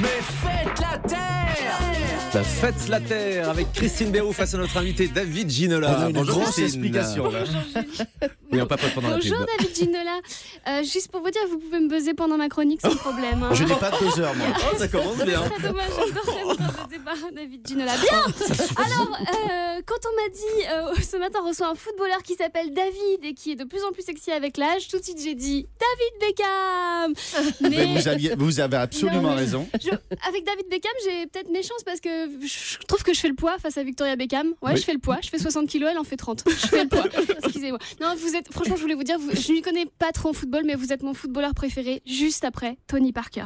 Mais faites la terre Fête la terre avec Christine Béroux face à notre invité David Ginola. On a une Bonjour, grosse Christine. explication là. Oui, on papote pendant la pub. Bonjour David Ginola. Euh, juste pour vous dire, vous pouvez me buzzer pendant ma chronique sans problème. hein. Je n'ai pas deux heures moi. Oh, ça commence bien. C'est très dommage, j'adorerais me buzzer par David Ginola. Bien Alors, euh, quand on m'a dit euh, ce matin, on reçoit un footballeur qui s'appelle David et qui est de plus en plus sexy avec l'âge, tout de suite j'ai dit David Beckham Mais vous, aviez- vous avez absolument Non, raison. Je- avec David Beckham, j'ai peut-être mes chances parce que je trouve que je fais le poids face à Victoria Beckham. Ouais, Oui. je fais le poids. Je fais 60 kilos, elle en fait 30. Je fais le poids. Excusez-moi. Non, vous êtes, franchement, je voulais vous dire, vous- je ne connais pas trop en football, mais vous êtes mon footballeur préféré juste après Tony Parker.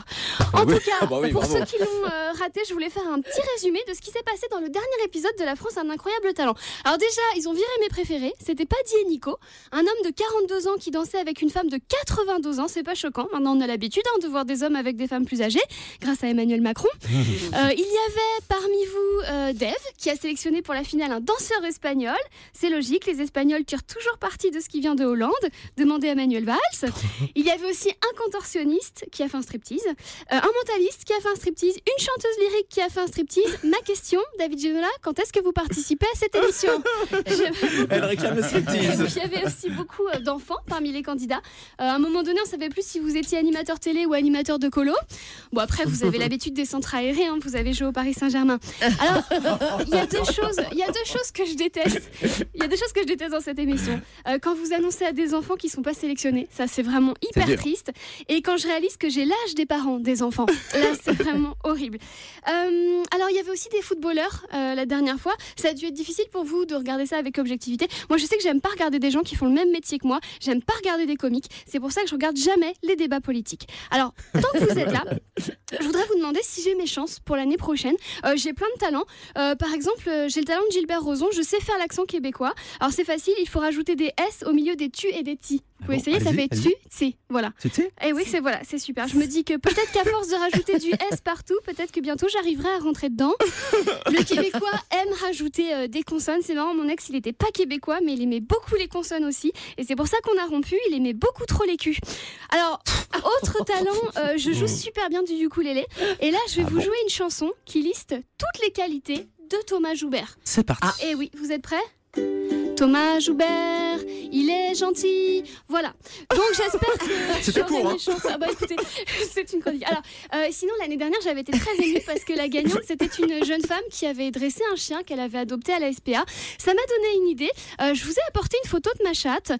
En Oui. tout cas, Ah bah oui, pour bravo. ceux qui l'ont euh, raté, je voulais faire un petit résumé de ce qui s'est passé dans le dernier épisode de La France a un incroyable talent. Alors déjà, ils ont viré mes préférés. C'était Paddy et Nico, un homme de 42 ans qui dansait avec une femme de 82 ans. C'est pas choquant. Maintenant, on a l'habitude hein, de voir des hommes avec des femmes plus âgées, grâce à Emmanuel Macron. Euh, il y avait parmi vous euh, Dave, qui a sélectionné pour la finale un danseur espagnol. C'est logique, les Espagnols tirent toujours parti de ce qui vient de Hollande. Demandez à Manuel Valls. Il y avait aussi un contorsionniste qui a fait un striptease, euh, un mentaliste qui a fait un striptease, une chanteuse lyrique qui a fait un striptease. Ma question, David Genola, quand est-ce que vous participez à cette émission Elle réclame le striptease. il y avait aussi beaucoup euh, d'enfants parmi les candidats. Euh, à un moment donné, on savait plus si vous étiez animateur télé ou animateur de colo. Bon, après, vous avez l'habitude des centres aérés, hein, vous avez joué au Paris Saint-Germain. Alors, il y a deux choses, il y a deux choses que je déteste. Il y a deux choses que je déteste dans cette émission. Euh, quand vous annoncez à des enfants qui sont pas sélectionnés, ça c'est vraiment hyper triste. Et quand je réalise que j'ai l'âge des parents des enfants, là c'est vraiment horrible. Euh, alors, il y avait aussi des footballeurs euh, la dernière fois. Ça a dû être difficile pour vous de regarder ça avec objectivité. Moi, je sais que j'aime pas regarder des gens qui font le même métier que moi. J'aime pas regarder des comiques. C'est pour ça que je regarde jamais les débats politiques. Alors, tant que vous êtes là, je voudrais vous demander si j'ai mes chances pour l'année prochaine. Euh, j'ai plein de talents. Euh, par exemple, euh, j'ai le talent de Gilbert Rozon. Je sais faire l'accent québécois. Alors, c'est facile. Il faut rajouter des S au milieu des tu et des ti. Vous pouvez bon, essayer. Ça fait tu, ti. Voilà. Et oui, c'est voilà, c'est super. Je me dis que peut-être qu'à force de rajouter du S partout, peut-être que bientôt j'arriverai à rentrer dedans. Le québécois aime rajouter euh, des consonnes. C'est marrant, mon ex, il était pas québécois, mais il aimait beaucoup les consonnes aussi. Et c'est pour ça qu'on a rompu. Il aimait beaucoup trop les culs. Alors, autre talent, euh, je joue super bien du ukulélé. Et là, je vais vous jouer une chanson qui liste toutes les qualités de Thomas Joubert. C'est parti. Et oui, vous êtes prêts? Thomas Joubert, il est gentil. Voilà. Donc j'espère que C'était court, hein. Ah bah écoutez, c'est une chronique. Alors, euh, sinon l'année dernière, j'avais été très émue parce que la gagnante, c'était une jeune femme qui avait dressé un chien qu'elle avait adopté à la SPA. Ça m'a donné une idée. Euh, je vous ai apporté une photo de ma chatte.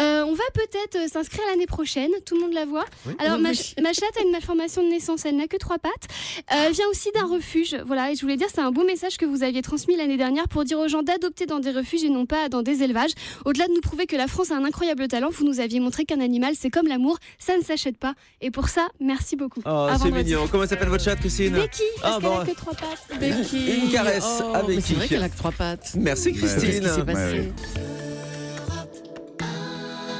Euh, on va peut-être s'inscrire l'année prochaine. Tout le monde la voit. Alors ma, ch- ma chatte a une malformation de naissance. Elle n'a que trois pattes. Elle vient aussi d'un refuge. Voilà. Et je voulais dire, c'est un beau message que vous aviez transmis l'année dernière pour dire aux gens d'adopter dans des refuges et non pas dans des élevages. Au-delà de nous prouver que la France a un incroyable talent, vous nous aviez montré qu'un animal, c'est comme l'amour, ça ne s'achète pas. Et pour ça, merci beaucoup. Oh, c'est mignon. Comment s'appelle votre chat, Christine Becky, parce Ah, qu'elle bon. a que trois pattes. Becky Une caresse Oh, à Becky. C'est vrai qu'elle a que trois pattes. Merci, Qu'est-ce qui Christine. Ouais, passé ouais.